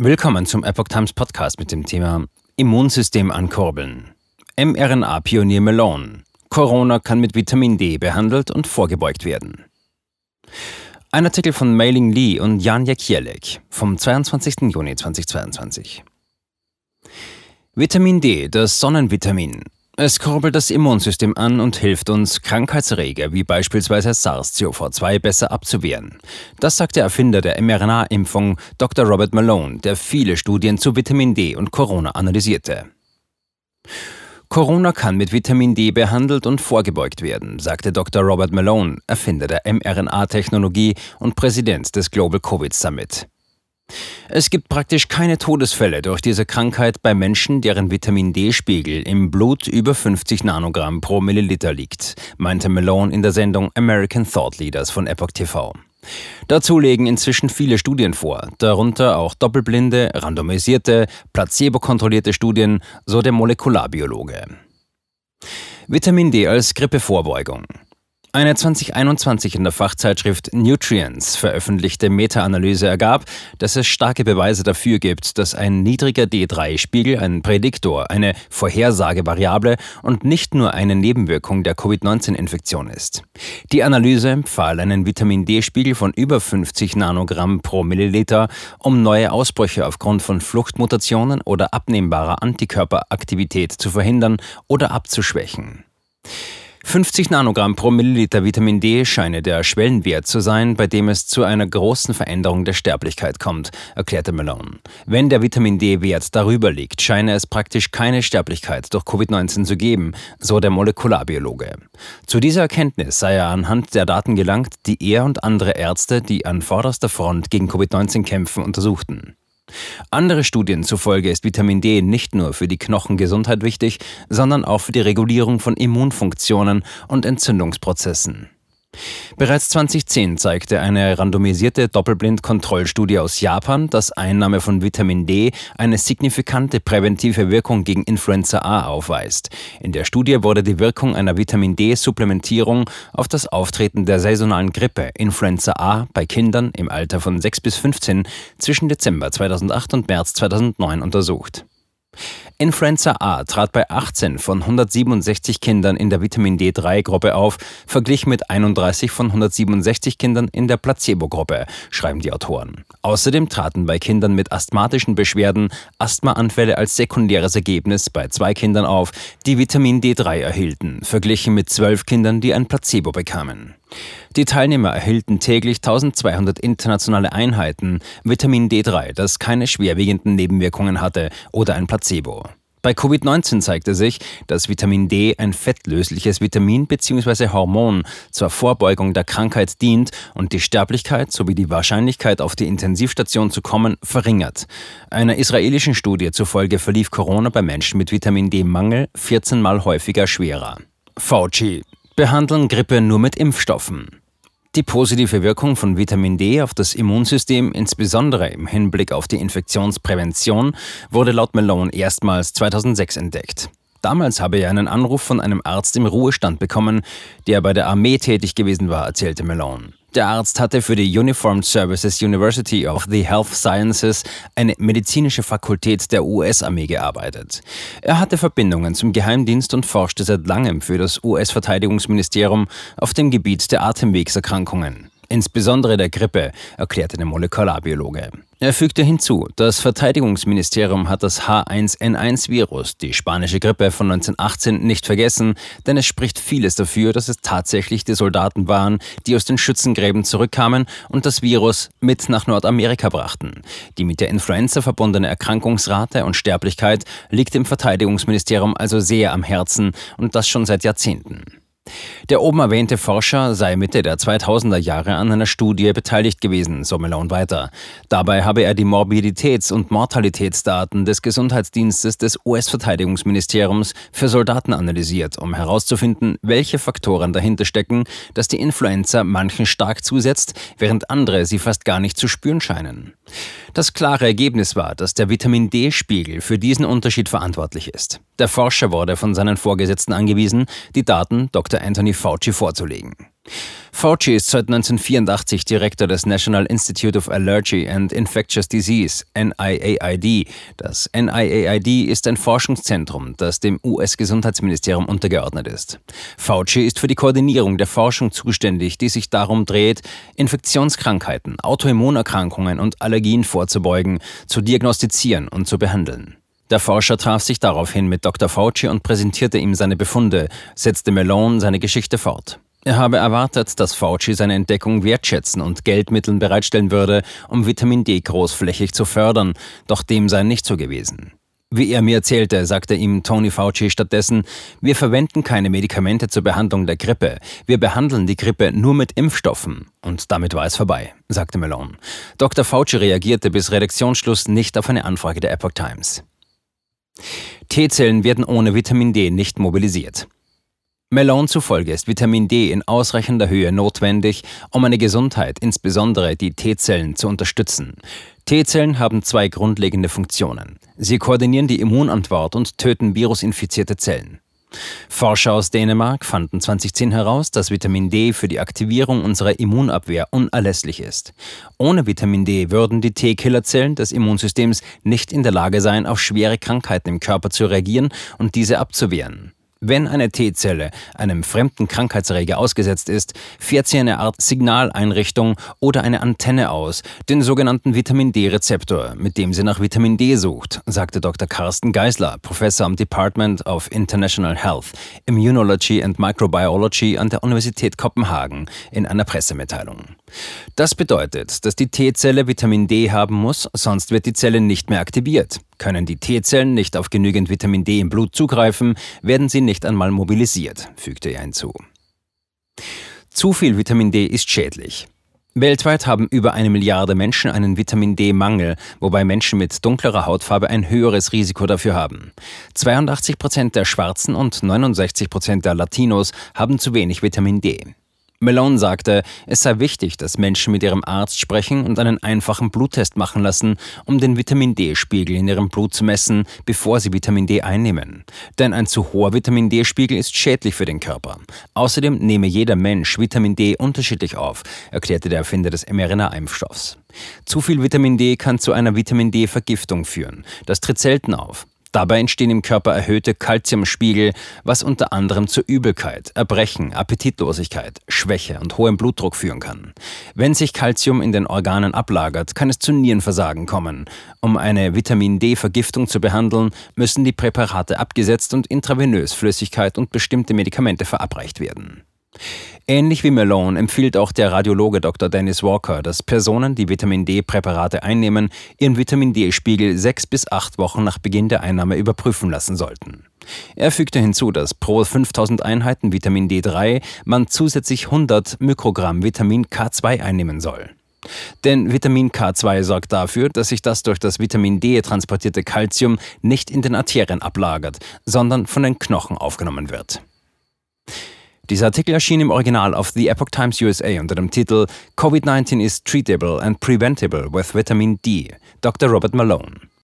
Willkommen zum Epoch Times Podcast mit dem Thema Immunsystem ankurbeln. mRNA-Pionier Malone. Corona kann mit Vitamin D behandelt und vorgebeugt werden. Ein Artikel von Mailing Lee und Jan Jakielek vom 22. Juni 2022. Vitamin D, das Sonnenvitamin, es kurbelt das Immunsystem an und hilft uns, Krankheitserreger wie beispielsweise SARS-CoV-2 besser abzuwehren. Das sagt der Erfinder der mRNA-Impfung Dr. Robert Malone, der viele Studien zu Vitamin D und Corona analysierte. Corona kann mit Vitamin D behandelt und vorgebeugt werden, sagte Dr. Robert Malone, Erfinder der mRNA-Technologie und Präsident des Global Covid Summit. Es gibt praktisch keine Todesfälle durch diese Krankheit bei Menschen, deren Vitamin D-Spiegel im Blut über 50 Nanogramm pro Milliliter liegt, meinte Malone in der Sendung American Thought Leaders von Epoch TV. Dazu legen inzwischen viele Studien vor, darunter auch doppelblinde, randomisierte, placebo-kontrollierte Studien, so der Molekularbiologe. Vitamin D als Grippevorbeugung. Eine 2021 in der Fachzeitschrift Nutrients veröffentlichte Meta-Analyse ergab, dass es starke Beweise dafür gibt, dass ein niedriger D3-Spiegel ein Prädiktor, eine Vorhersagevariable und nicht nur eine Nebenwirkung der Covid-19-Infektion ist. Die Analyse empfahl einen Vitamin D-Spiegel von über 50 Nanogramm pro Milliliter, um neue Ausbrüche aufgrund von Fluchtmutationen oder abnehmbarer Antikörperaktivität zu verhindern oder abzuschwächen. 50 Nanogramm pro Milliliter Vitamin D scheine der Schwellenwert zu sein, bei dem es zu einer großen Veränderung der Sterblichkeit kommt, erklärte Malone. Wenn der Vitamin D-Wert darüber liegt, scheine es praktisch keine Sterblichkeit durch Covid-19 zu geben, so der Molekularbiologe. Zu dieser Erkenntnis sei er anhand der Daten gelangt, die er und andere Ärzte, die an vorderster Front gegen Covid-19 kämpfen, untersuchten. Andere Studien zufolge ist Vitamin D nicht nur für die Knochengesundheit wichtig, sondern auch für die Regulierung von Immunfunktionen und Entzündungsprozessen. Bereits 2010 zeigte eine randomisierte Doppelblind-Kontrollstudie aus Japan, dass Einnahme von Vitamin D eine signifikante präventive Wirkung gegen Influenza A aufweist. In der Studie wurde die Wirkung einer Vitamin D-Supplementierung auf das Auftreten der saisonalen Grippe Influenza A bei Kindern im Alter von 6 bis 15 zwischen Dezember 2008 und März 2009 untersucht. Influenza A trat bei 18 von 167 Kindern in der Vitamin D3-Gruppe auf, verglichen mit 31 von 167 Kindern in der Placebo-Gruppe, schreiben die Autoren. Außerdem traten bei Kindern mit asthmatischen Beschwerden Asthmaanfälle als sekundäres Ergebnis bei zwei Kindern auf, die Vitamin D3 erhielten, verglichen mit zwölf Kindern, die ein Placebo bekamen. Die Teilnehmer erhielten täglich 1200 internationale Einheiten Vitamin D3, das keine schwerwiegenden Nebenwirkungen hatte, oder ein Placebo. Bei Covid-19 zeigte sich, dass Vitamin D ein fettlösliches Vitamin bzw. Hormon zur Vorbeugung der Krankheit dient und die Sterblichkeit sowie die Wahrscheinlichkeit, auf die Intensivstation zu kommen, verringert. Einer israelischen Studie zufolge verlief Corona bei Menschen mit Vitamin D-Mangel 14 mal häufiger schwerer. Fauci behandeln Grippe nur mit Impfstoffen. Die positive Wirkung von Vitamin D auf das Immunsystem, insbesondere im Hinblick auf die Infektionsprävention, wurde laut Malone erstmals 2006 entdeckt. Damals habe er einen Anruf von einem Arzt im Ruhestand bekommen, der bei der Armee tätig gewesen war, erzählte Malone. Der Arzt hatte für die Uniformed Services University of the Health Sciences, eine medizinische Fakultät der US-Armee, gearbeitet. Er hatte Verbindungen zum Geheimdienst und forschte seit langem für das US-Verteidigungsministerium auf dem Gebiet der Atemwegserkrankungen insbesondere der Grippe, erklärte der Molekularbiologe. Er fügte hinzu, das Verteidigungsministerium hat das H1N1-Virus, die spanische Grippe von 1918, nicht vergessen, denn es spricht vieles dafür, dass es tatsächlich die Soldaten waren, die aus den Schützengräben zurückkamen und das Virus mit nach Nordamerika brachten. Die mit der Influenza verbundene Erkrankungsrate und Sterblichkeit liegt dem Verteidigungsministerium also sehr am Herzen und das schon seit Jahrzehnten. Der oben erwähnte Forscher sei Mitte der 2000er Jahre an einer Studie beteiligt gewesen, so Malone weiter. Dabei habe er die Morbiditäts- und Mortalitätsdaten des Gesundheitsdienstes des US-Verteidigungsministeriums für Soldaten analysiert, um herauszufinden, welche Faktoren dahinter stecken, dass die Influenza manchen stark zusetzt, während andere sie fast gar nicht zu spüren scheinen. Das klare Ergebnis war, dass der Vitamin D-Spiegel für diesen Unterschied verantwortlich ist. Der Forscher wurde von seinen Vorgesetzten angewiesen, die Daten Dr. Anthony Fauci vorzulegen. Fauci ist seit 1984 Direktor des National Institute of Allergy and Infectious Disease, NIAID. Das NIAID ist ein Forschungszentrum, das dem US-Gesundheitsministerium untergeordnet ist. Fauci ist für die Koordinierung der Forschung zuständig, die sich darum dreht, Infektionskrankheiten, Autoimmunerkrankungen und Allergien vorzubeugen, zu diagnostizieren und zu behandeln. Der Forscher traf sich daraufhin mit Dr. Fauci und präsentierte ihm seine Befunde, setzte Malone seine Geschichte fort. Er habe erwartet, dass Fauci seine Entdeckung wertschätzen und Geldmitteln bereitstellen würde, um Vitamin D großflächig zu fördern, doch dem sei nicht so gewesen. Wie er mir erzählte, sagte ihm Tony Fauci stattdessen, wir verwenden keine Medikamente zur Behandlung der Grippe. Wir behandeln die Grippe nur mit Impfstoffen. Und damit war es vorbei, sagte Malone. Dr. Fauci reagierte bis Redaktionsschluss nicht auf eine Anfrage der Epoch Times. T-Zellen werden ohne Vitamin D nicht mobilisiert. Malone zufolge ist Vitamin D in ausreichender Höhe notwendig, um eine Gesundheit, insbesondere die T-Zellen, zu unterstützen. T-Zellen haben zwei grundlegende Funktionen. Sie koordinieren die Immunantwort und töten virusinfizierte Zellen. Forscher aus Dänemark fanden 2010 heraus, dass Vitamin D für die Aktivierung unserer Immunabwehr unerlässlich ist. Ohne Vitamin D würden die T-Killerzellen des Immunsystems nicht in der Lage sein, auf schwere Krankheiten im Körper zu reagieren und diese abzuwehren. Wenn eine T-Zelle einem fremden Krankheitserreger ausgesetzt ist, fährt sie eine Art Signaleinrichtung oder eine Antenne aus, den sogenannten Vitamin D-Rezeptor, mit dem sie nach Vitamin D sucht, sagte Dr. Carsten Geisler, Professor am Department of International Health, Immunology and Microbiology an der Universität Kopenhagen in einer Pressemitteilung. Das bedeutet, dass die T-Zelle Vitamin D haben muss, sonst wird die Zelle nicht mehr aktiviert. Können die T-Zellen nicht auf genügend Vitamin D im Blut zugreifen, werden sie nicht einmal mobilisiert, fügte er hinzu. Zu viel Vitamin D ist schädlich. Weltweit haben über eine Milliarde Menschen einen Vitamin D-Mangel, wobei Menschen mit dunklerer Hautfarbe ein höheres Risiko dafür haben. 82 Prozent der Schwarzen und 69 Prozent der Latinos haben zu wenig Vitamin D. Malone sagte, es sei wichtig, dass Menschen mit ihrem Arzt sprechen und einen einfachen Bluttest machen lassen, um den Vitamin D-Spiegel in ihrem Blut zu messen, bevor sie Vitamin D einnehmen. Denn ein zu hoher Vitamin D-Spiegel ist schädlich für den Körper. Außerdem nehme jeder Mensch Vitamin D unterschiedlich auf, erklärte der Erfinder des mRNA-Impfstoffs. Zu viel Vitamin D kann zu einer Vitamin D-Vergiftung führen. Das tritt selten auf. Dabei entstehen im Körper erhöhte Kalziumspiegel, was unter anderem zu Übelkeit, Erbrechen, Appetitlosigkeit, Schwäche und hohem Blutdruck führen kann. Wenn sich Kalzium in den Organen ablagert, kann es zu Nierenversagen kommen. Um eine Vitamin D-Vergiftung zu behandeln, müssen die Präparate abgesetzt und intravenös Flüssigkeit und bestimmte Medikamente verabreicht werden. Ähnlich wie Malone empfiehlt auch der Radiologe Dr. Dennis Walker, dass Personen, die Vitamin D-Präparate einnehmen, ihren Vitamin D-Spiegel sechs bis acht Wochen nach Beginn der Einnahme überprüfen lassen sollten. Er fügte hinzu, dass pro 5000 Einheiten Vitamin D3 man zusätzlich 100 Mikrogramm Vitamin K2 einnehmen soll. Denn Vitamin K2 sorgt dafür, dass sich das durch das Vitamin D transportierte Calcium nicht in den Arterien ablagert, sondern von den Knochen aufgenommen wird. Dieser Artikel erschien im Original auf The Epoch Times USA unter dem Titel COVID-19 is treatable and preventable with Vitamin D, Dr. Robert Malone.